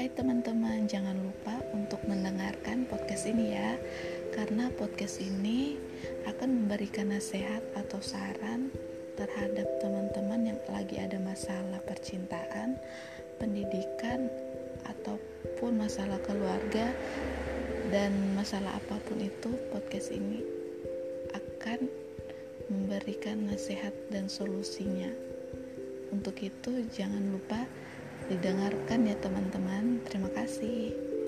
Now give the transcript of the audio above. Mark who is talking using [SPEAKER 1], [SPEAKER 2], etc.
[SPEAKER 1] Hai teman-teman, jangan lupa untuk mendengarkan podcast ini ya Karena podcast ini akan memberikan nasihat atau saran terhadap teman-teman yang lagi ada masalah percintaan, pendidikan, ataupun masalah keluarga dan masalah apa pun itu podcast ini akan memberikan nasihat dan solusinya. Untuk itu jangan lupa didengarkan ya teman-teman. Terima kasih.